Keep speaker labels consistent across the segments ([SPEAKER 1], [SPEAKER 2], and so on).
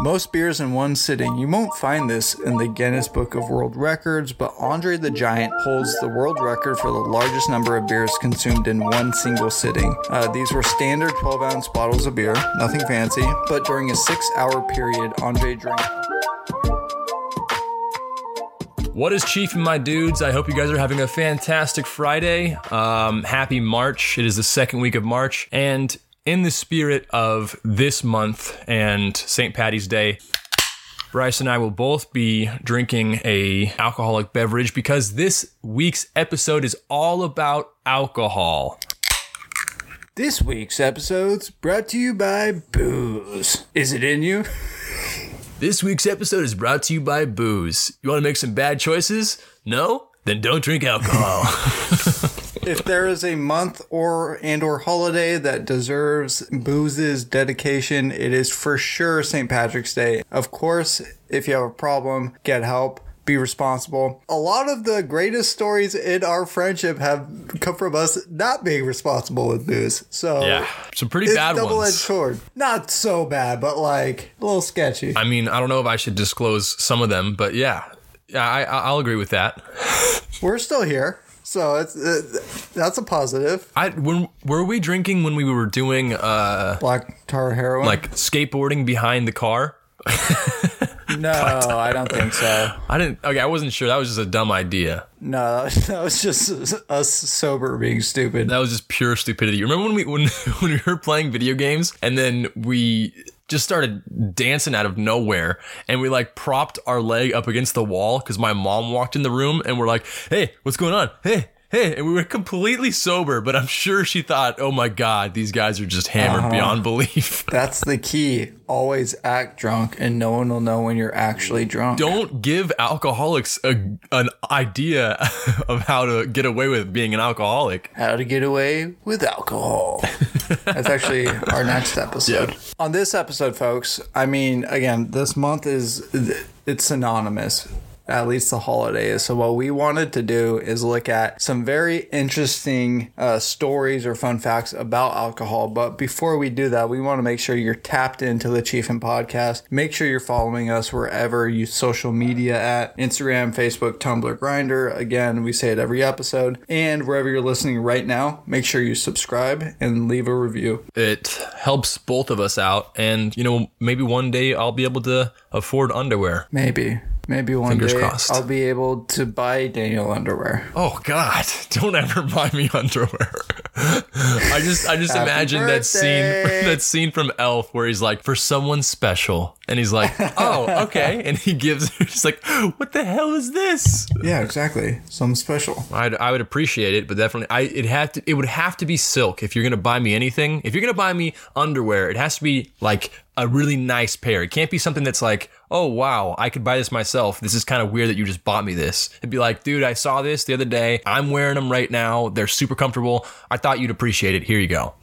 [SPEAKER 1] Most beers in one sitting. You won't find this in the Guinness Book of World Records, but Andre the Giant holds the world record for the largest number of beers consumed in one single sitting. Uh, these were standard 12 ounce bottles of beer, nothing fancy, but during a six hour period, Andre drank.
[SPEAKER 2] What is Chiefin my dudes? I hope you guys are having a fantastic Friday. Um, happy March. It is the second week of March. And in the spirit of this month and St. Patty's Day, Bryce and I will both be drinking a alcoholic beverage because this week's episode is all about alcohol.
[SPEAKER 1] This week's episode's brought to you by booze. Is it in you?
[SPEAKER 2] This week's episode is brought to you by booze. You want to make some bad choices? No? Then don't drink alcohol.
[SPEAKER 1] if there is a month or and or holiday that deserves booze's dedication, it is for sure St. Patrick's Day. Of course, if you have a problem, get help. Be responsible. A lot of the greatest stories in our friendship have come from us not being responsible with booze. So
[SPEAKER 2] yeah, some pretty
[SPEAKER 1] it's
[SPEAKER 2] bad
[SPEAKER 1] double-edged
[SPEAKER 2] ones.
[SPEAKER 1] sword. Not so bad, but like a little sketchy.
[SPEAKER 2] I mean, I don't know if I should disclose some of them, but yeah, yeah, I, I- I'll agree with that.
[SPEAKER 1] We're still here, so it's uh, that's a positive.
[SPEAKER 2] I when were we drinking when we were doing uh
[SPEAKER 1] Black tar heroin.
[SPEAKER 2] like skateboarding behind the car?
[SPEAKER 1] no, I don't think so.
[SPEAKER 2] I didn't. Okay, I wasn't sure. That was just a dumb idea.
[SPEAKER 1] No, that was just us sober being stupid.
[SPEAKER 2] That was just pure stupidity. Remember when we when when we were playing video games and then we just started dancing out of nowhere and we like propped our leg up against the wall because my mom walked in the room and we're like, "Hey, what's going on? Hey." Hey, and we were completely sober, but I'm sure she thought, "Oh my god, these guys are just hammered uh-huh. beyond belief."
[SPEAKER 1] That's the key. Always act drunk, and no one will know when you're actually drunk.
[SPEAKER 2] Don't give alcoholics a, an idea of how to get away with being an alcoholic.
[SPEAKER 1] How to get away with alcohol. That's actually our next episode.
[SPEAKER 2] Yeah.
[SPEAKER 1] On this episode, folks, I mean, again, this month is it's synonymous. At least the holidays. So what we wanted to do is look at some very interesting uh, stories or fun facts about alcohol. But before we do that, we want to make sure you're tapped into the Chiefin podcast. Make sure you're following us wherever you social media at Instagram, Facebook, Tumblr, Grindr. Again, we say it every episode. And wherever you're listening right now, make sure you subscribe and leave a review.
[SPEAKER 2] It helps both of us out, and you know, maybe one day I'll be able to afford underwear.
[SPEAKER 1] Maybe. Maybe one
[SPEAKER 2] Fingers
[SPEAKER 1] day
[SPEAKER 2] crossed.
[SPEAKER 1] I'll be able to buy Daniel underwear.
[SPEAKER 2] Oh God! Don't ever buy me underwear. I just, I just imagine that scene, that scene from Elf where he's like, "For someone special," and he's like, "Oh, okay," and he gives her, he's like, "What the hell is this?"
[SPEAKER 1] Yeah, exactly. Something special.
[SPEAKER 2] I'd, I would appreciate it, but definitely, I it have to, it would have to be silk if you're gonna buy me anything. If you're gonna buy me underwear, it has to be like a really nice pair. It can't be something that's like, oh wow, I could buy this myself. This is kind of weird that you just bought me this. It'd be like, dude, I saw this the other day. I'm wearing them right now. They're super comfortable. I thought you'd appreciate it. Here you go.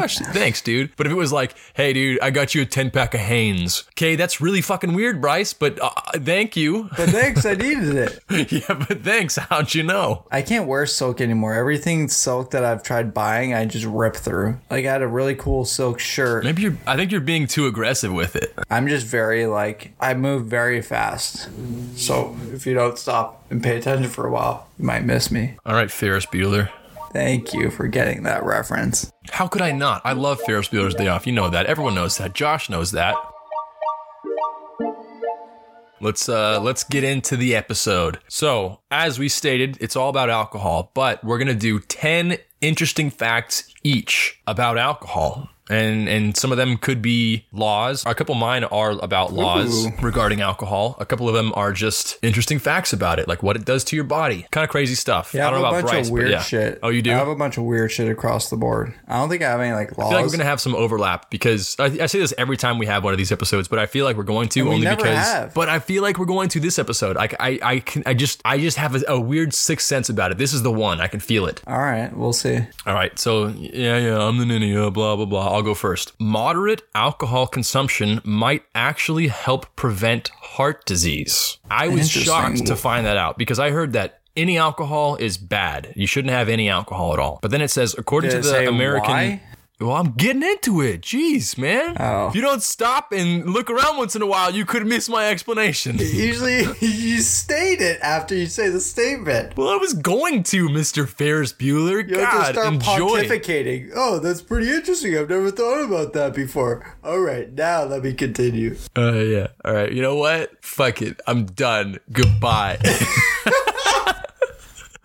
[SPEAKER 2] gosh, thanks, dude. But if it was like, hey, dude, I got you a 10 pack of Hanes. Okay, that's really fucking weird, Bryce. But uh, thank you.
[SPEAKER 1] But thanks, I needed it.
[SPEAKER 2] yeah, but thanks. How'd you know?
[SPEAKER 1] I can't wear silk anymore. Everything silk that I've tried buying, I just rip through. Like I had a really cool silk shirt.
[SPEAKER 2] Maybe you're. I think you're being too aggressive with it.
[SPEAKER 1] I'm just very like I move very fast. So if you don't stop and pay attention for a while, you might miss me.
[SPEAKER 2] All right, Ferris Bueller.
[SPEAKER 1] Thank you for getting that reference.
[SPEAKER 2] How could I not? I love Ferris Bueller's Day Off. You know that. Everyone knows that. Josh knows that. Let's uh let's get into the episode. So, as we stated, it's all about alcohol, but we're going to do 10 interesting facts each about alcohol. And and some of them could be laws. A couple of mine are about laws
[SPEAKER 1] Ooh.
[SPEAKER 2] regarding alcohol. A couple of them are just interesting facts about it, like what it does to your body. Kind of crazy stuff.
[SPEAKER 1] Yeah, I
[SPEAKER 2] I
[SPEAKER 1] have
[SPEAKER 2] don't
[SPEAKER 1] a
[SPEAKER 2] know about
[SPEAKER 1] bunch
[SPEAKER 2] Bryce,
[SPEAKER 1] of weird
[SPEAKER 2] yeah.
[SPEAKER 1] shit.
[SPEAKER 2] Oh, you do?
[SPEAKER 1] I have a bunch of weird shit across the board. I don't think I have any like laws.
[SPEAKER 2] I feel like we're gonna have some overlap because I, I say this every time we have one of these episodes, but I feel like we're going to
[SPEAKER 1] And
[SPEAKER 2] only
[SPEAKER 1] never
[SPEAKER 2] because.
[SPEAKER 1] have.
[SPEAKER 2] But I feel like we're going to this episode. I, I, I can I just I just have a, a weird sixth sense about it. This is the one I can feel it.
[SPEAKER 1] All right, we'll see.
[SPEAKER 2] All right, so yeah, yeah, I'm the ninny. Uh, blah blah blah. I'll go first. Moderate alcohol consumption might actually help prevent heart disease. I was shocked to find that out because I heard that. Any alcohol is bad. You shouldn't have any alcohol at all. But then it says, according
[SPEAKER 1] Did
[SPEAKER 2] to the American,
[SPEAKER 1] why?
[SPEAKER 2] Well, I'm getting into it. Jeez, man.
[SPEAKER 1] Oh.
[SPEAKER 2] If you don't stop and look around once in a while, you could miss my explanation.
[SPEAKER 1] Usually you state it after you say the statement.
[SPEAKER 2] well, I was going to, Mr. Ferris Bueller.
[SPEAKER 1] You
[SPEAKER 2] God,
[SPEAKER 1] start
[SPEAKER 2] enjoy.
[SPEAKER 1] pontificating. Oh, that's pretty interesting. I've never thought about that before. All right, now let me continue.
[SPEAKER 2] Uh, yeah. All right. You know what? Fuck it. I'm done. Goodbye.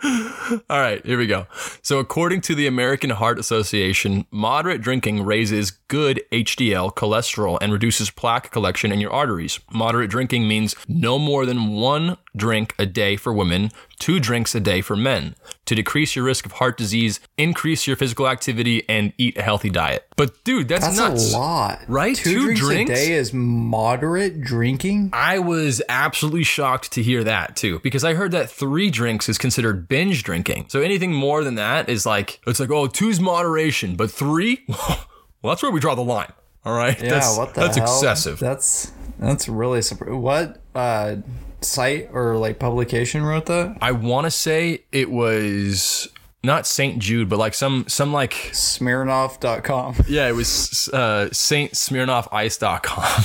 [SPEAKER 2] All right, here we go. So, according to the American Heart Association, moderate drinking raises good HDL cholesterol and reduces plaque collection in your arteries. Moderate drinking means no more than one drink a day for women, two drinks a day for men. To decrease your risk of heart disease, increase your physical activity, and eat a healthy diet. But, dude, that's,
[SPEAKER 1] That's
[SPEAKER 2] nuts.
[SPEAKER 1] a lot,
[SPEAKER 2] Right?
[SPEAKER 1] Two,
[SPEAKER 2] Two
[SPEAKER 1] drinks,
[SPEAKER 2] drinks?
[SPEAKER 1] a day is moderate drinking.
[SPEAKER 2] I was absolutely shocked to hear that too, because I heard that three drinks is considered binge drinking. So anything more than that is like, it's like, oh, two's moderation, but three? well, that's where we draw the line. All right.
[SPEAKER 1] Yeah,
[SPEAKER 2] that's,
[SPEAKER 1] what the
[SPEAKER 2] That's
[SPEAKER 1] hell?
[SPEAKER 2] excessive.
[SPEAKER 1] That's that's really surprising. What uh, site or like publication wrote that?
[SPEAKER 2] I want to say it was not St. Jude, but like some, some like,
[SPEAKER 1] Smirnoff.com.
[SPEAKER 2] yeah, it was uh, St. SmirnoffIce.com.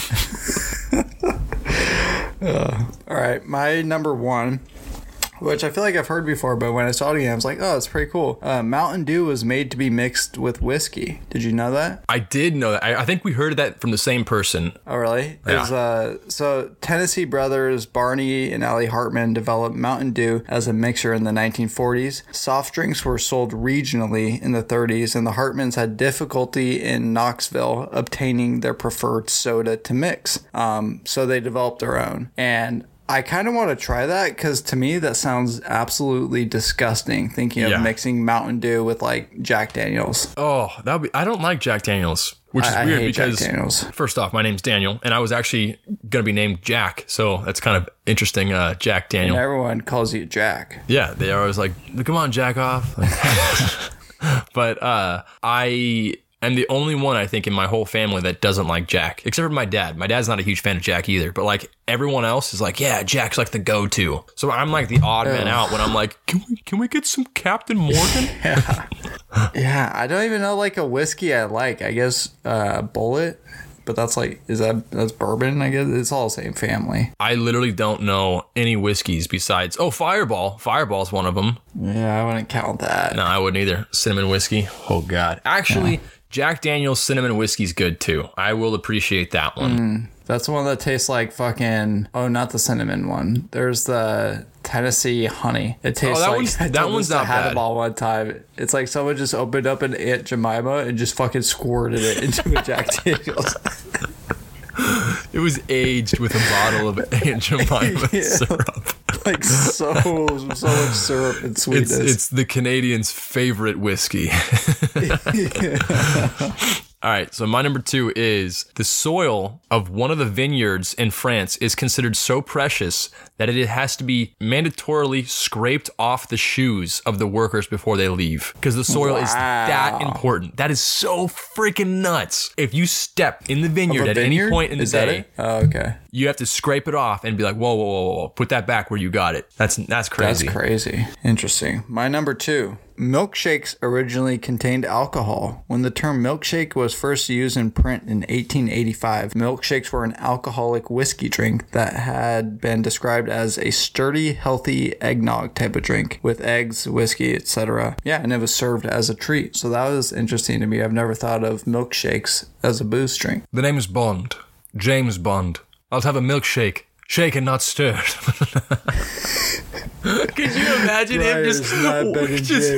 [SPEAKER 1] All right, my number one, which I feel like I've heard before, but when I saw it again, I was like, oh, it's pretty cool. Uh, Mountain Dew was made to be mixed with whiskey. Did you know that?
[SPEAKER 2] I did know that. I, I think we heard that from the same person.
[SPEAKER 1] Oh, really?
[SPEAKER 2] Yeah.
[SPEAKER 1] It's, uh, so Tennessee brothers Barney and Ally Hartman developed Mountain Dew as a mixer in the 1940s. Soft drinks were sold regionally in the 30s, and the Hartmans had difficulty in Knoxville obtaining their preferred soda to mix. Um, so they developed their own. And I kind of want to try that because to me that sounds absolutely disgusting. Thinking of
[SPEAKER 2] Yeah.
[SPEAKER 1] mixing Mountain Dew with like Jack Daniels.
[SPEAKER 2] Oh, that would be. I don't like Jack Daniels, which is
[SPEAKER 1] I, I
[SPEAKER 2] weird because first off, my name's Daniel, and I was actually gonna be named Jack, so that's kind of interesting. Uh, Jack Daniel.
[SPEAKER 1] Everyone calls you Jack.
[SPEAKER 2] Yeah, they are always like, "Come on, Jack off." but uh, I am the only one I think in my whole family that doesn't like Jack, except for my dad. My dad's not a huge fan of Jack either, but like everyone else is like, "Yeah, Jack's like the go-to." So I'm like the odd man out when I'm like, "Can we can we get some Captain Morgan?"
[SPEAKER 1] Yeah, yeah, I don't even know like a whiskey I like. I guess uh Bulleit, but that's like is that that's bourbon? I guess it's all the same family.
[SPEAKER 2] I literally don't know any whiskeys besides oh Fireball. Fireball's one of them.
[SPEAKER 1] Yeah, I wouldn't count that.
[SPEAKER 2] No, I wouldn't either. Cinnamon whiskey. Oh God. Actually, Jack Daniel's cinnamon whiskey's good too. I will appreciate that one.
[SPEAKER 1] Hmm. That's one that tastes like fucking. Oh, not the cinnamon one. There's the Tennessee honey. It oh, tastes
[SPEAKER 2] Oh, that
[SPEAKER 1] like
[SPEAKER 2] one's-
[SPEAKER 1] I
[SPEAKER 2] that one's not bad.
[SPEAKER 1] Hannibal one time. It's like someone just opened up an Aunt Jemima and just fucking squirted it into a Jack Daniels.
[SPEAKER 2] It was aged with a bottle of Aunt Jemima
[SPEAKER 1] Yeah.
[SPEAKER 2] syrup.
[SPEAKER 1] like so so much syrup and sweetness.
[SPEAKER 2] it's the Canadians' favorite whiskey. All right, so my number two is the soil of one of the vineyards in France is considered so precious that it has to be mandatorily scraped off the shoes of the workers before they leave because the soil is that important. That is so freaking nuts. If you step in the vineyard at any point in the
[SPEAKER 1] Is
[SPEAKER 2] day.
[SPEAKER 1] Oh, okay.
[SPEAKER 2] you have to scrape it off and be like, whoa, whoa, whoa, whoa, put that back where you got it. That's that's crazy.
[SPEAKER 1] That's
[SPEAKER 2] crazy.
[SPEAKER 1] Interesting. My number two. Milkshakes originally contained alcohol. When the term milkshake was first used in print in 1885, milkshakes were an alcoholic whiskey drink that had been described as a sturdy, healthy eggnog type of drink with eggs, whiskey, etc. Yeah, and it was served as a treat. So that was interesting to me. I've never thought of milkshakes as a booze drink.
[SPEAKER 2] The name is Bond. James Bond. I'll have a milkshake. Shaken, not stirred. Could you imagine him just,
[SPEAKER 1] Briar's not Ben and
[SPEAKER 2] just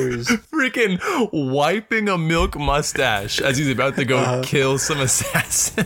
[SPEAKER 2] freaking wiping a milk mustache as he's about to go
[SPEAKER 1] Uh-huh.
[SPEAKER 2] kill some assassin?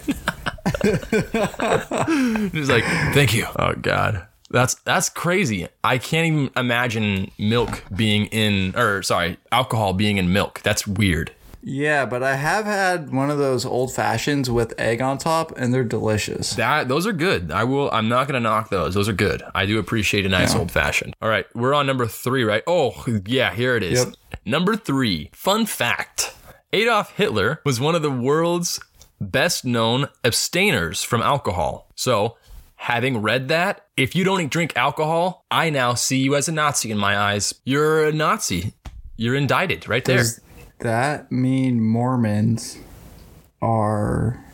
[SPEAKER 2] He's like, thank you. Oh God. That's that's crazy. I can't even imagine milk being in or sorry, alcohol being in milk. That's weird.
[SPEAKER 1] Yeah, but I have had one of those old fashions with egg on top, and they're delicious.
[SPEAKER 2] That those are good. I will. I'm not gonna knock those. Those are good. I do appreciate a nice old fashioned. All right, we're on number three, right? Oh yeah, here it is.
[SPEAKER 1] Yep.
[SPEAKER 2] Number three. Fun fact: Adolf Hitler was one of the world's best known abstainers from alcohol. So. Having read that, if you don't drink alcohol, I now see you as a Nazi in my eyes. You're a Nazi. You're indicted right there.
[SPEAKER 1] There's, that mean Mormons are.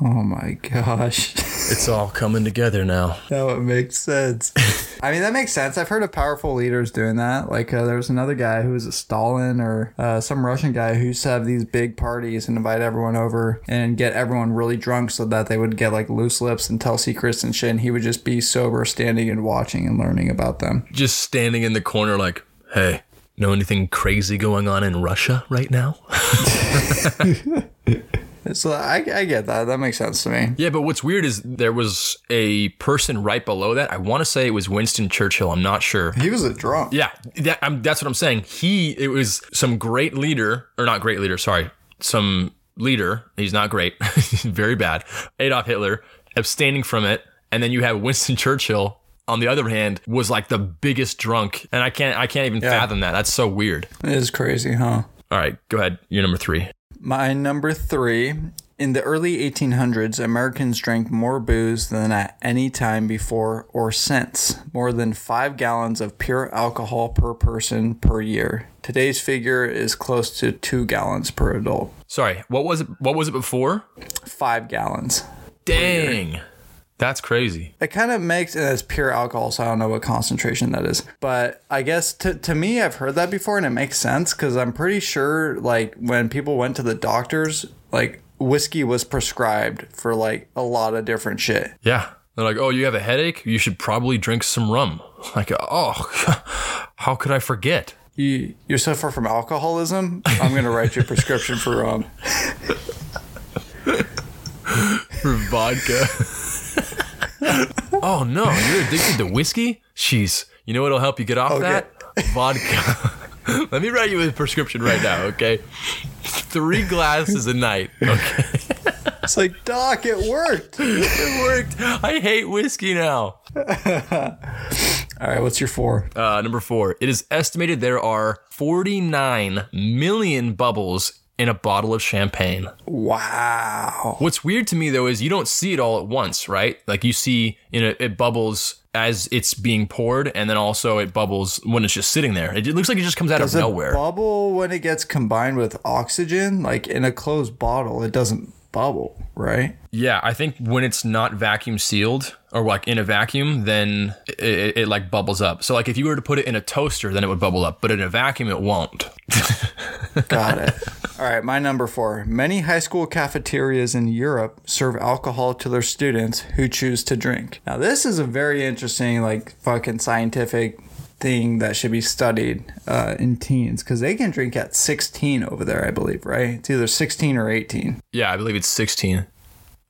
[SPEAKER 1] Oh my gosh.
[SPEAKER 2] It's all coming together now.
[SPEAKER 1] Now it makes sense. I mean, that makes sense. I've heard of powerful leaders doing that. Like, uh, there was another guy who was a Stalin or uh, some Russian guy who used to have these big parties and invite everyone over and get everyone really drunk so that they would get like loose lips and tell secrets and shit. And he would just be sober, standing and watching and learning about them.
[SPEAKER 2] Just standing in the corner, like, hey, know anything crazy going on in Russia right now?
[SPEAKER 1] So I, I get that. That makes sense to me.
[SPEAKER 2] Yeah, but what's weird is there was a person right below that. I want to say it was Winston Churchill. I'm not sure.
[SPEAKER 1] He was a drunk.
[SPEAKER 2] Yeah, that, I'm, that's what I'm saying. He, it was some great leader, or not great leader, sorry, some leader. He's not great, very bad. Adolf Hitler abstaining from it, and then you have Winston Churchill. On the other hand, was like the biggest drunk, and I can't, I can't even fathom that. That's so weird.
[SPEAKER 1] It is crazy, huh?
[SPEAKER 2] All right, go ahead. You're number three.
[SPEAKER 1] My number three. In the early 1800s, Americans drank more booze than at any time before or since, more than five gallons of pure alcohol per person per year. Today's figure is close to two gallons per adult.
[SPEAKER 2] Sorry, what was it? What was it before?
[SPEAKER 1] Five gallons.
[SPEAKER 2] Dang, that's crazy.
[SPEAKER 1] It kind of makes it as pure alcohol, so I don't know what concentration that is. But I guess to, to me, I've heard that before and it makes sense because I'm pretty sure, like, when people went to the doctors, like, whiskey was prescribed for, like, a lot of different shit.
[SPEAKER 2] Yeah. They're like, oh, you have a headache? You should probably drink some rum. Like, oh, how could I forget?
[SPEAKER 1] You, you suffer from alcoholism? I'm going to write you a prescription for rum.
[SPEAKER 2] For vodka. oh, no, you're addicted to whiskey? Jeez. You know what'll help you get off that? Vodka. Let me write you a prescription right now, okay? Three glasses a night, okay?
[SPEAKER 1] It's like, Doc, it worked.
[SPEAKER 2] It worked. I hate whiskey now.
[SPEAKER 1] All right, what's your four?
[SPEAKER 2] Uh, number four, it is estimated there are 49 million bubbles in a bottle of champagne.
[SPEAKER 1] Wow.
[SPEAKER 2] What's weird to me though is you don't see it all at once, right? Like you see, you know, it bubbles as it's being poured, and then also it bubbles when it's just sitting there. It, looks like it just comes out
[SPEAKER 1] Does
[SPEAKER 2] of
[SPEAKER 1] it
[SPEAKER 2] nowhere.
[SPEAKER 1] bubble when it gets combined with oxygen? Like in a closed bottle, it doesn't bubble, right?
[SPEAKER 2] yeah, I think when it's not vacuum sealed or like in a vacuum, then it, it, it like bubbles up. So like if you were to put it in a toaster, then it would bubble up, but in a vacuum, it won't.
[SPEAKER 1] Got it. All right, my number four. Many high school cafeterias in Europe serve alcohol to their students who choose to drink. Now, this is a very interesting, like, fucking scientific thing that should be studied uh, in teens because they can drink at 16 over there, I believe, right? It's either 16 or 18.
[SPEAKER 2] yeah, I believe it's 16.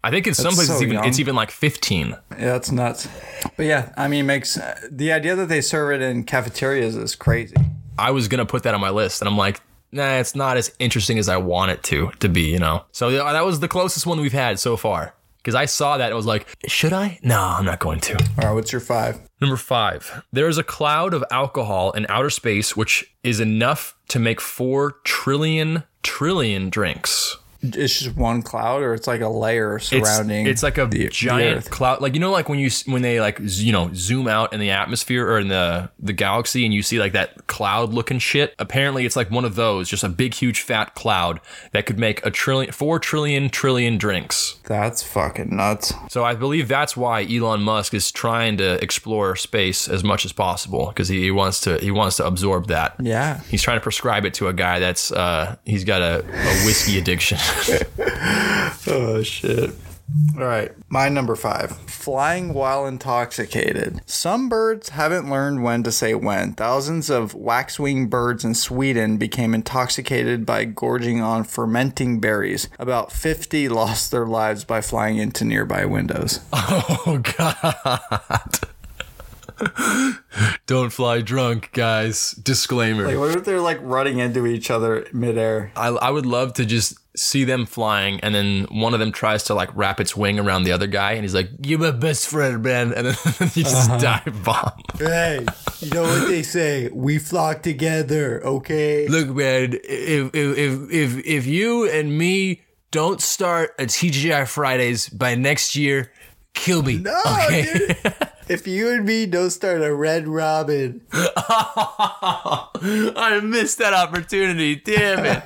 [SPEAKER 2] I think in some places
[SPEAKER 1] so
[SPEAKER 2] it's even it's even like 15.
[SPEAKER 1] Yeah, that's nuts. But yeah, I mean, makes the idea that they serve it in cafeterias is crazy.
[SPEAKER 2] I was gonna put that on my list, and I'm like, nah, it's not as interesting as I want it to to be, you know. So yeah, that was the closest one we've had so far. Because I saw that and was like, should I? No, I'm not going to.
[SPEAKER 1] All right, what's your five?
[SPEAKER 2] Number five, there is a cloud of alcohol in outer space which is enough to make four trillion trillion drinks.
[SPEAKER 1] It's just one cloud, or it's like a layer surrounding.
[SPEAKER 2] it's like a
[SPEAKER 1] the
[SPEAKER 2] giant
[SPEAKER 1] Earth.
[SPEAKER 2] cloud, like you know, like when you when they like you know zoom out in the atmosphere or in the the galaxy, and you see like that cloud looking shit. Apparently, it's like one of those, just a big, huge, fat cloud that could make a trillion, four trillion, trillion drinks.
[SPEAKER 1] That's fucking nuts.
[SPEAKER 2] So I believe that's why Elon Musk is trying to explore space as much as possible because he, he wants to he wants to absorb that.
[SPEAKER 1] Yeah.
[SPEAKER 2] He's trying to prescribe it to a guy that's uh he's got a, a whiskey addiction.
[SPEAKER 1] Oh shit. All right, my number five. Flying while intoxicated. Some birds haven't learned when to say when. Thousands of waxwing birds in Sweden became intoxicated by gorging on fermenting berries. About 50 lost their lives by flying into nearby windows.
[SPEAKER 2] oh god. Don't fly drunk, guys. Disclaimer.
[SPEAKER 1] Like, what if they're like running into each other midair?
[SPEAKER 2] I, I would love to just see them flying and then one of them tries to like wrap its wing around the other guy and he's like, You're my best friend, man. And then you just uh-huh. dive bomb.
[SPEAKER 1] Hey, you know what they say? We flock together, okay?
[SPEAKER 2] Look, man, if, if, if, if, if you and me don't start a TGI Fridays by next year, kill me.
[SPEAKER 1] No,
[SPEAKER 2] okay?
[SPEAKER 1] dude. if you and me don't start a Red Robin,
[SPEAKER 2] I missed that opportunity. Damn it.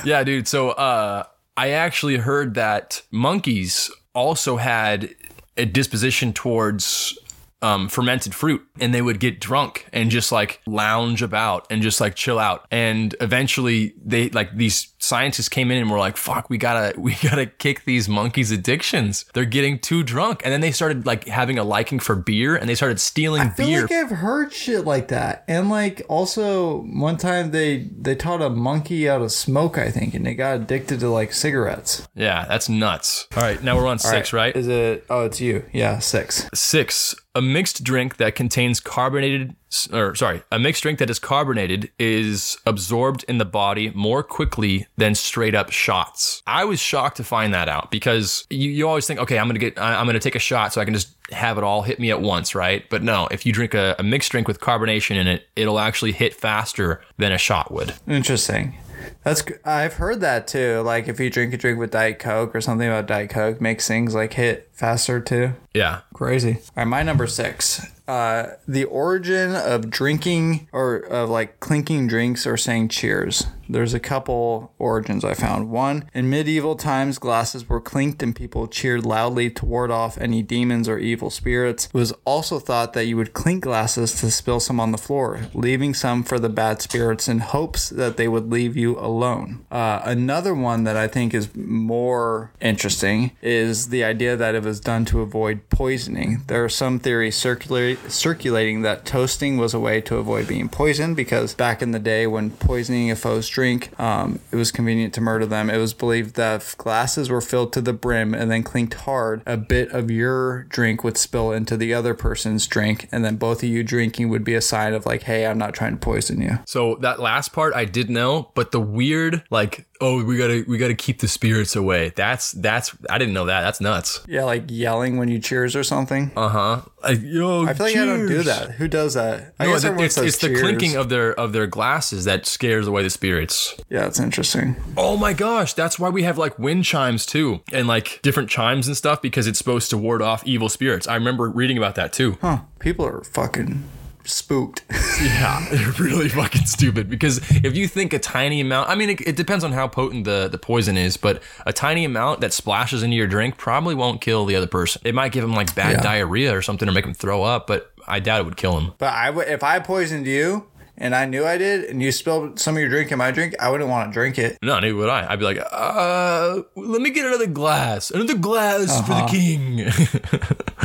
[SPEAKER 2] yeah, dude. So uh, I actually heard that monkeys also had a disposition towards um, fermented fruit and they would get drunk and just like lounge about and just like chill out. And eventually they like these scientists came in and were like, fuck, we gotta, we gotta kick these monkeys' addictions. They're getting too drunk. And then they started like having a liking for beer and they started stealing
[SPEAKER 1] I feel
[SPEAKER 2] beer.
[SPEAKER 1] like I've heard shit like that. And like also one time they they taught a monkey how to smoke, I think, and they got addicted to like cigarettes.
[SPEAKER 2] yeah, that's nuts. All right, now we're on six, right?
[SPEAKER 1] Is it? Oh, it's you. Yeah, six.
[SPEAKER 2] Six, a mixed drink that contains carbonated, or sorry, a mixed drink that is carbonated is absorbed in the body more quickly than straight up shots. I was shocked to find that out because you, you always think, okay, I'm gonna get, I'm gonna take a shot so I can just have it all hit me at once, right? But no, if you drink a, a mixed drink with carbonation in it, it'll actually hit faster than a shot would.
[SPEAKER 1] Interesting. That's I've heard that too. Like if you drink a drink with Diet Coke or something about Diet Coke makes things like hit faster too.
[SPEAKER 2] Yeah.
[SPEAKER 1] Crazy. All right, my number six. Uh, the origin of drinking or of like clinking drinks or saying cheers. There's a couple origins I found. One, in medieval times, glasses were clinked and people cheered loudly to ward off any demons or evil spirits. It was also thought that you would clink glasses to spill some on the floor, leaving some for the bad spirits in hopes that they would leave you alone. Uh, another one that I think is more interesting is the idea that it was done to avoid poisoning. There are some theories circulate, circulating that toasting was a way to avoid being poisoned because back in the day when poisoning a foe's drink, um, it was convenient to murder them. It was believed that if glasses were filled to the brim and then clinked hard, a bit of your drink would spill into the other person's drink, and then both of you drinking would be a sign of like, hey, I'm not trying to poison you.
[SPEAKER 2] So that last part I did know, but the weird like oh we gotta we gotta keep the spirits away. That's that's I didn't know that. That's nuts.
[SPEAKER 1] Yeah, like yelling when you cheers or something.
[SPEAKER 2] Uh huh. Like, yo,
[SPEAKER 1] I feel like I don't do that. Who does that? I
[SPEAKER 2] No,
[SPEAKER 1] guess everyone
[SPEAKER 2] it's,
[SPEAKER 1] says
[SPEAKER 2] it's the clinking of their of their glasses that scares away the spirits.
[SPEAKER 1] Yeah, it's interesting.
[SPEAKER 2] Oh my gosh, that's why we have like wind chimes too, and like different chimes and stuff because it's supposed to ward off evil spirits. I remember reading about that too.
[SPEAKER 1] Huh. People are fucking spooked.
[SPEAKER 2] Yeah, they're really fucking stupid because if you think a tiny amount, I mean, it, it depends on how potent the, the poison is, but a tiny amount that splashes into your drink probably won't kill the other person. It might give them like bad
[SPEAKER 1] Yeah.
[SPEAKER 2] diarrhea or something or make them throw up, but I doubt it would kill them.
[SPEAKER 1] but I would if I poisoned you and I knew I did and you spilled some of your drink in my drink, I wouldn't want to drink it.
[SPEAKER 2] No, neither would I. I'd be like, uh, let me get another glass, another glass for the king.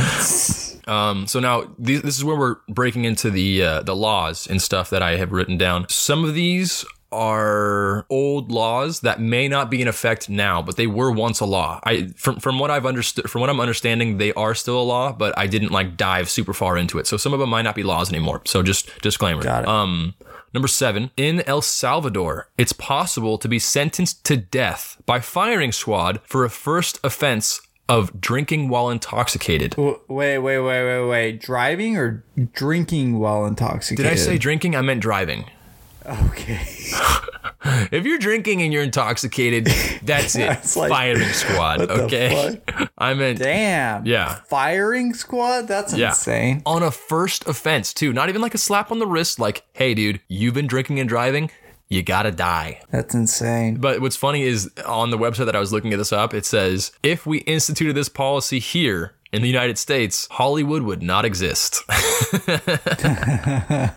[SPEAKER 2] um, so now these, this is where we're breaking into the uh, the laws and stuff that I have written down. Some of these are old laws that may not be in effect now, but they were once a law. I from from what I've understood, from what I'm understanding, they are still a law, but I didn't like dive super far into it. So some of them might not be laws anymore. So just disclaimer.
[SPEAKER 1] Got it.
[SPEAKER 2] Um, number seven, in El Salvador, it's possible to be sentenced to death by firing squad for a first offense of drinking while intoxicated.
[SPEAKER 1] Wait, wait, wait, wait, wait. Driving or drinking while intoxicated?
[SPEAKER 2] Did I say drinking? I meant driving.
[SPEAKER 1] Okay.
[SPEAKER 2] If you're drinking and you're intoxicated, that's it.
[SPEAKER 1] That's like-
[SPEAKER 2] firing squad. okay. I meant
[SPEAKER 1] Damn.
[SPEAKER 2] Yeah.
[SPEAKER 1] Firing squad? That's
[SPEAKER 2] Yeah.
[SPEAKER 1] insane.
[SPEAKER 2] on a first offense too. Not even like a slap on the wrist. Like, hey, dude, you've been drinking and driving. You gotta die.
[SPEAKER 1] That's insane.
[SPEAKER 2] But what's funny is on the website that I was looking at this up, it says if we instituted this policy here in the United States, Hollywood would not exist.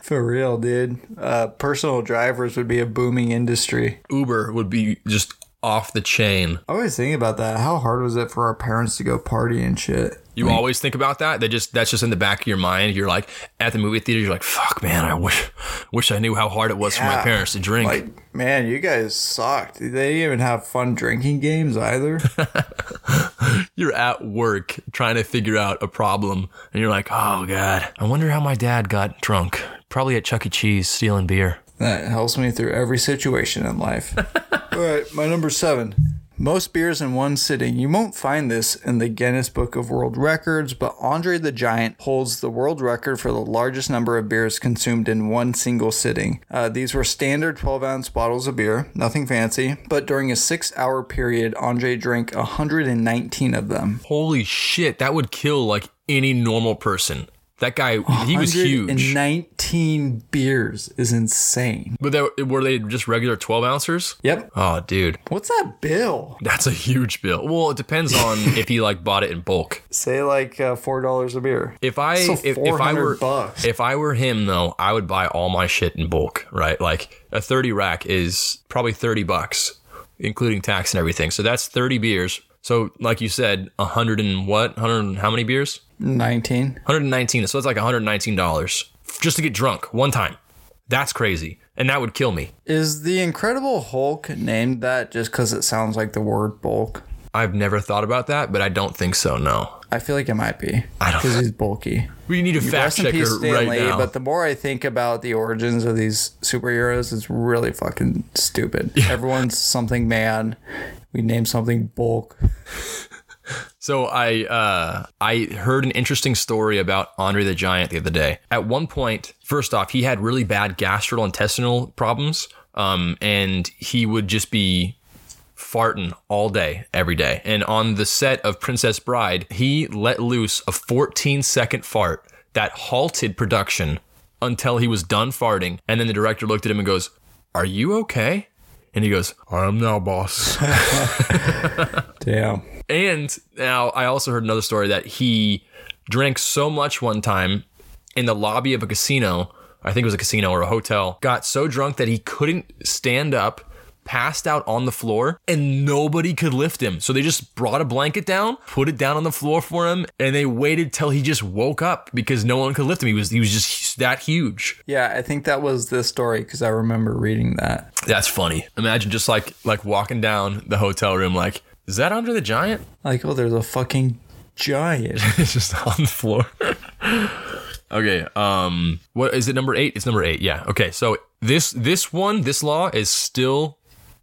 [SPEAKER 1] For real, dude. Uh, personal drivers would be a booming industry.
[SPEAKER 2] Uber would be just off the chain.
[SPEAKER 1] I always think about that. How hard was it for our parents to go party and shit?
[SPEAKER 2] You always think about that. They just that's just in the back of your mind. You're like at the movie theater. You're like, "Fuck, man! I wish, wish I knew how hard it was for my parents to drink."
[SPEAKER 1] Like, man, you guys sucked. They didn't even have fun drinking games either.
[SPEAKER 2] you're at work trying to figure out a problem, and you're like, "Oh God, I wonder how my dad got drunk. Probably at Chuck E. Cheese stealing beer."
[SPEAKER 1] That helps me through every situation in life. All right, my number seven. Most beers in one sitting. You won't find this in the Guinness Book of World Records, but Andre the Giant holds the world record for the largest number of beers consumed in one single sitting. Uh, these were standard 12 ounce bottles of beer, nothing fancy, but during a six hour period, Andre drank 119 of them.
[SPEAKER 2] Holy shit, that would kill like any normal person. That guy, he was huge.
[SPEAKER 1] 19 beers is insane.
[SPEAKER 2] But they, were they just regular 12 ouncers?
[SPEAKER 1] Yep.
[SPEAKER 2] Oh, dude.
[SPEAKER 1] What's that bill?
[SPEAKER 2] That's a huge bill. Well, it depends on if he like bought it in bulk.
[SPEAKER 1] Say like uh, four dollars a beer.
[SPEAKER 2] If I
[SPEAKER 1] So
[SPEAKER 2] if, if I were
[SPEAKER 1] bucks.
[SPEAKER 2] if I were him though, I would buy all my shit in bulk, right? Like a 30 rack is probably 30 bucks, including tax and everything. So that's 30 beers. So like you said, a 100 and what? 100 and how many beers?
[SPEAKER 1] 19.
[SPEAKER 2] 119. So that's like 119 dollars just to get drunk one time. That's crazy, and that would kill me.
[SPEAKER 1] Is the Incredible Hulk named that just because it sounds like the word bulk?
[SPEAKER 2] I've never thought about that, but I don't think so. No,
[SPEAKER 1] I feel like it might be.
[SPEAKER 2] I don't-
[SPEAKER 1] Because he's bulky.
[SPEAKER 2] we need a fact
[SPEAKER 1] Rest in
[SPEAKER 2] checker
[SPEAKER 1] peace, Stan
[SPEAKER 2] right now.
[SPEAKER 1] But the more I think about the origins of these superheroes, it's really fucking stupid. Everyone's something man. We name something bulk.
[SPEAKER 2] So I uh, I heard an interesting story about Andre the Giant the other day. At one point, first off, he had really bad gastrointestinal problems, um, and he would just be farting all day, every day. And on the set of Princess Bride, he let loose a 14 second fart that halted production until he was done farting. And then the director looked at him and goes, "Are you okay?" And he goes, "I am now, boss."
[SPEAKER 1] Damn.
[SPEAKER 2] And now I also heard another story that he drank so much one time in the lobby of a casino. I think it was a casino or a hotel. Got so drunk that he couldn't stand up, passed out on the floor, and nobody could lift him. So they just brought a blanket down, put it down on the floor for him, and they waited till he just woke up because no one could lift him. He was he was just that huge.
[SPEAKER 1] Yeah, I think that was the story because I remember reading that.
[SPEAKER 2] That's funny. Imagine just like like walking down the hotel room like, is that Andre the Giant?
[SPEAKER 1] Like, oh, there's a fucking giant.
[SPEAKER 2] it's just on the floor. okay. Um. What is it? Number eight. It's number eight. Yeah. Okay. So this this one this law is still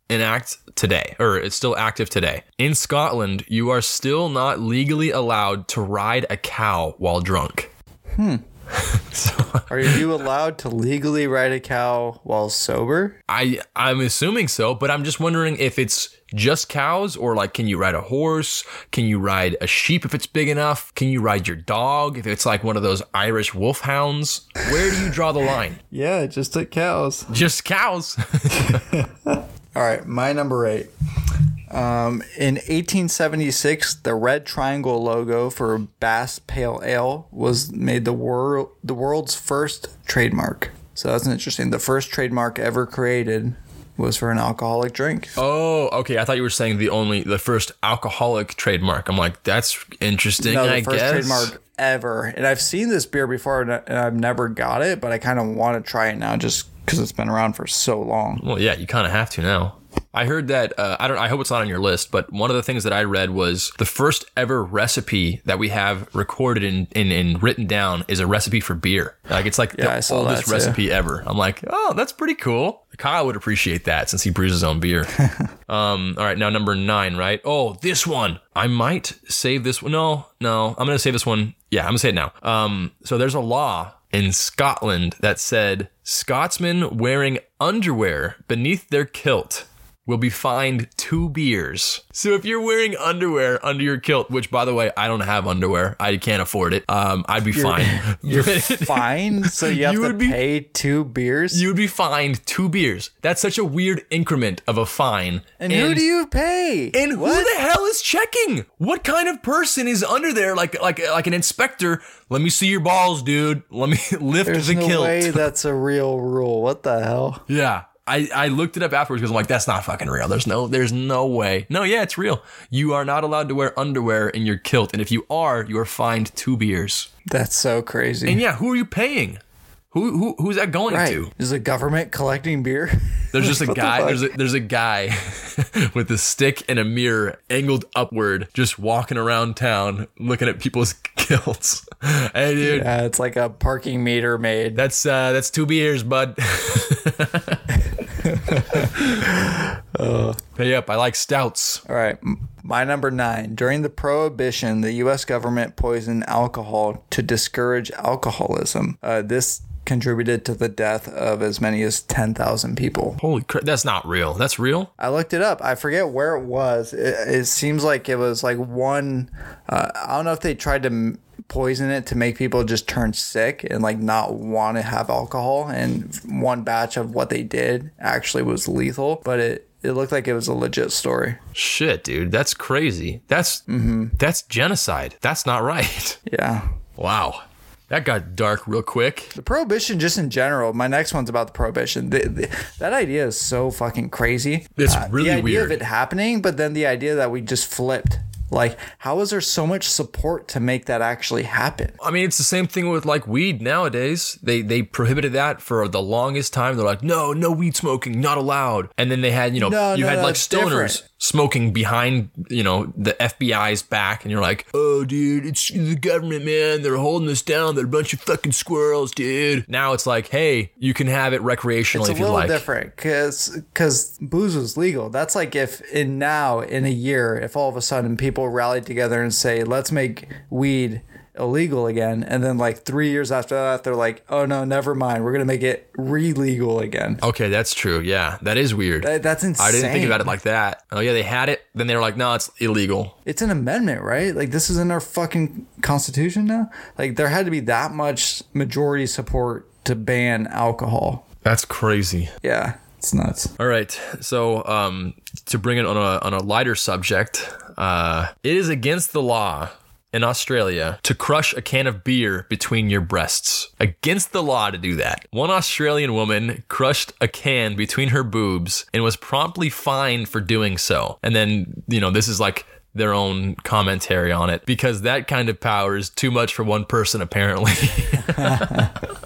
[SPEAKER 2] in act today, or it's still active today. In Scotland, you are still not legally allowed to ride a cow while drunk. Hmm.
[SPEAKER 1] so, are you allowed to legally ride a cow while sober?
[SPEAKER 2] I I'm assuming so, but I'm just wondering if it's just cows or like can you ride a horse? Can you ride a sheep if it's big enough? Can you ride your dog if it's like one of those Irish wolfhounds? Where do you draw the line?
[SPEAKER 1] Yeah, just at cows.
[SPEAKER 2] Just cows.
[SPEAKER 1] All right, my number eight. Um, in 1876, the red triangle logo for Bass Pale Ale was made the world the world's first trademark. So that's interesting. The first trademark ever created was for an alcoholic drink.
[SPEAKER 2] oh, okay. I thought you were saying the only the first alcoholic trademark. I'm like, that's interesting.
[SPEAKER 1] No, the
[SPEAKER 2] I
[SPEAKER 1] first
[SPEAKER 2] guess.
[SPEAKER 1] trademark ever. And I've seen this beer before, and I've never got it, but I kind of want to try it now just because it's been around for so long.
[SPEAKER 2] Well, yeah, you kind of have to now. I heard that uh, I don't. I hope it's not on your list, but one of the things that I read was the first ever recipe that we have recorded and in, in, written down is a recipe for beer. Like it's like
[SPEAKER 1] Yeah,
[SPEAKER 2] the oldest
[SPEAKER 1] too.
[SPEAKER 2] recipe ever. I'm like, oh, that's pretty cool. Kyle would appreciate that since he brews his own beer. um, all right, now number nine, right? Oh, this one. I might save this one. No, no, I'm gonna save this one. Yeah, I'm gonna say it now. Um, so there's a law in Scotland that said Scotsmen wearing underwear beneath their kilt will be fined two beers. So if you're wearing underwear under your kilt, which by the way, I don't have underwear, I can't afford it. Um, I'd be fine.
[SPEAKER 1] You're fine, so you have
[SPEAKER 2] You
[SPEAKER 1] to
[SPEAKER 2] be-
[SPEAKER 1] pay two beers.
[SPEAKER 2] you would be fined two beers. That's such a weird increment of a fine.
[SPEAKER 1] and, who do you pay?
[SPEAKER 2] And who the hell is checking? What kind of person is under there, like like like an inspector? Let me see your balls, dude. Let me lift
[SPEAKER 1] There's
[SPEAKER 2] the
[SPEAKER 1] no
[SPEAKER 2] kilt.
[SPEAKER 1] way that's a real rule. What the hell?
[SPEAKER 2] Yeah. I, I looked it up afterwards because I'm like, that's not fucking real. There's no there's no way. No, yeah, it's real. You are not allowed to wear underwear in your kilt, and if you are, you are fined two beers.
[SPEAKER 1] That's so crazy.
[SPEAKER 2] And yeah, who are you paying? Who who who's that going
[SPEAKER 1] right.
[SPEAKER 2] to?
[SPEAKER 1] Is the government collecting beer?
[SPEAKER 2] There's just a
[SPEAKER 1] What the
[SPEAKER 2] guy. There's a, there's a guy with a stick and a mirror angled upward, just walking around town looking at people's kilts. Hey, dude,
[SPEAKER 1] yeah, it's like a parking meter made.
[SPEAKER 2] that's uh, that's two beers, bud. Hey up, I like stouts.
[SPEAKER 1] All right, my number nine. During the Prohibition, the U.S. government poisoned alcohol to discourage alcoholism. Uh, this contributed to the death of as many as 10,000 people.
[SPEAKER 2] Holy crap, that's not real. That's real?
[SPEAKER 1] I looked it up. I forget where it was. It, it seems like it was like one. Uh, I don't know if they tried to poison it to make people just turn sick and like not want to have alcohol. And one batch of what they did actually was lethal, but it. It looked like it was a legit story.
[SPEAKER 2] Shit, dude, that's crazy. That's that's genocide. That's not right.
[SPEAKER 1] Yeah.
[SPEAKER 2] Wow. That got dark real quick.
[SPEAKER 1] The prohibition, just in general. My next one's about the prohibition. The, the, that idea is so fucking crazy.
[SPEAKER 2] It's
[SPEAKER 1] Uh,
[SPEAKER 2] really
[SPEAKER 1] the idea
[SPEAKER 2] weird.
[SPEAKER 1] of it happening, but then the idea that we just flipped. Like, how is there so much support to make that actually happen?
[SPEAKER 2] I mean, it's the same thing with like weed nowadays. They they prohibited that for the longest time. They're like, no, no weed smoking, not allowed. And then they had, you know,
[SPEAKER 1] No,
[SPEAKER 2] you
[SPEAKER 1] no,
[SPEAKER 2] had
[SPEAKER 1] no,
[SPEAKER 2] like stoners
[SPEAKER 1] different.
[SPEAKER 2] smoking behind, you know, the FBI's back, and you're like, oh, dude, it's the government, man. They're holding us down. They're a bunch of fucking squirrels, dude. Now it's like, hey, you can have it recreationally
[SPEAKER 1] It's a
[SPEAKER 2] if you
[SPEAKER 1] little
[SPEAKER 2] like.
[SPEAKER 1] different because booze was legal. That's like if in now in a year, if all of a sudden people rallied together and say, "Let's make weed illegal again," and then like three years after that, they're like, "Oh no, never mind. We're gonna make it re-legal again."
[SPEAKER 2] Okay, that's true. Yeah, that is weird.
[SPEAKER 1] That- That's insane.
[SPEAKER 2] I didn't think about it like that. Oh yeah, they had it. Then they were like, no, it's illegal.
[SPEAKER 1] It's an amendment, right? Like this is in our fucking constitution now. Like there had to be that much majority support to ban alcohol.
[SPEAKER 2] That's crazy.
[SPEAKER 1] Yeah, it's nuts.
[SPEAKER 2] All right. So, um, to bring it on a on a lighter subject, uh, it is against the law in Australia to crush a can of beer between your breasts. Against the law to do that. One Australian woman crushed a can between her boobs and was promptly fined for doing so. And then, you know, this is like their own commentary on it because that kind of power is too much for one person apparently.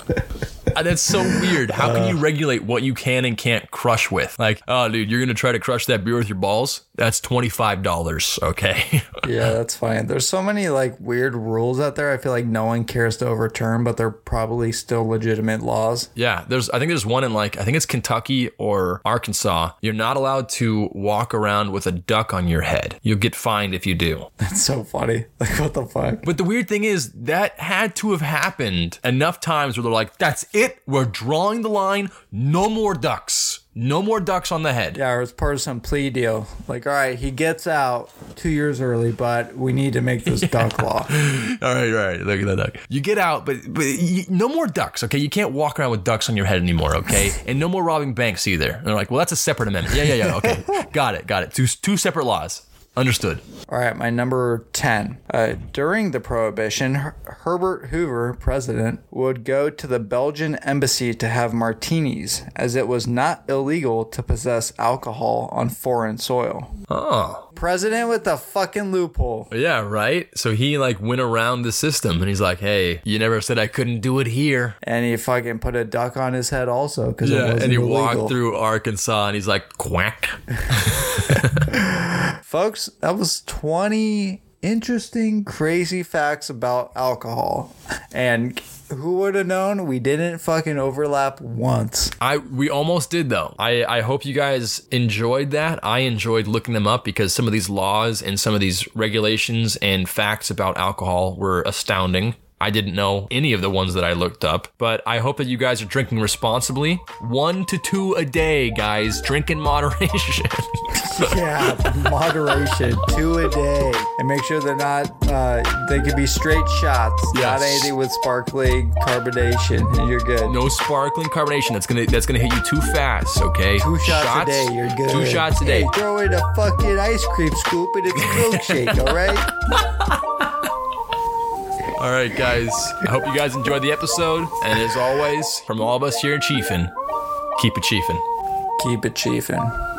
[SPEAKER 2] Uh, That's so weird. How can you regulate what you can and can't crush with? Like, oh, dude, you're gonna try to crush that beer with your balls? That's twenty five dollars. Okay.
[SPEAKER 1] Yeah, that's fine. There's so many like weird rules out there. I feel like no one cares to overturn, but they're probably still legitimate laws.
[SPEAKER 2] yeah, there's. I think there's one in like I think it's Kentucky or Arkansas. You're not allowed to walk around with a duck on your head. You'll get fined if you do.
[SPEAKER 1] That's so funny. Like what the fuck?
[SPEAKER 2] But the weird thing is that had to have happened enough times where they're like, "That's it. We're drawing the line. No more ducks. No more ducks on the head."
[SPEAKER 1] Yeah, or it's part of some plea deal. Like, all right, he gets out two years early, but we need to make this duck law.
[SPEAKER 2] All right, all right. Look at that duck. You get out, but but you, no more ducks. Okay, you can't walk around with ducks on your head anymore. Okay, and no more robbing banks either. And they're like, well, that's a separate amendment. Yeah, yeah, yeah. Okay, got it, got it. Two two separate laws. Understood.
[SPEAKER 1] All right, my number 10. Uh, during the Prohibition, Her- Herbert Hoover, president, would go to the Belgian embassy to have martinis, as it was not illegal to possess alcohol on foreign soil.
[SPEAKER 2] Oh,
[SPEAKER 1] President with the fucking loophole.
[SPEAKER 2] yeah, right. So he like went around the system, and he's like, hey, you never said I couldn't do it here.
[SPEAKER 1] And he fucking put a duck on his head also because it
[SPEAKER 2] Yeah, and he
[SPEAKER 1] illegal.
[SPEAKER 2] walked through Arkansas, and he's like, quack.
[SPEAKER 1] Folks, that was 20 interesting, crazy facts about alcohol. And who would have known we didn't fucking overlap once?
[SPEAKER 2] I we almost did though. I I hope you guys enjoyed that. I enjoyed looking them up because some of these laws and some of these regulations and facts about alcohol were astounding. I didn't know any of the ones that I looked up, but I hope that you guys are drinking responsibly. One to two a day, guys. Drink in moderation.
[SPEAKER 1] Yeah, moderation, two a day, and make sure they're not. Uh, they could be straight shots, not anything with sparkling carbonation, and you're good.
[SPEAKER 2] no sparkling carbonation. That's gonna that's gonna hit you too fast. Okay.
[SPEAKER 1] Two shots, a day, you're good.
[SPEAKER 2] Two shots a day.
[SPEAKER 1] Hey, throw in a fucking ice cream scoop and it's a milkshake, all right?
[SPEAKER 2] All right, guys. I hope you guys enjoyed the episode. And as always, from all of us here in Chiefin, keep it chiefin'.
[SPEAKER 1] Keep it chiefin'.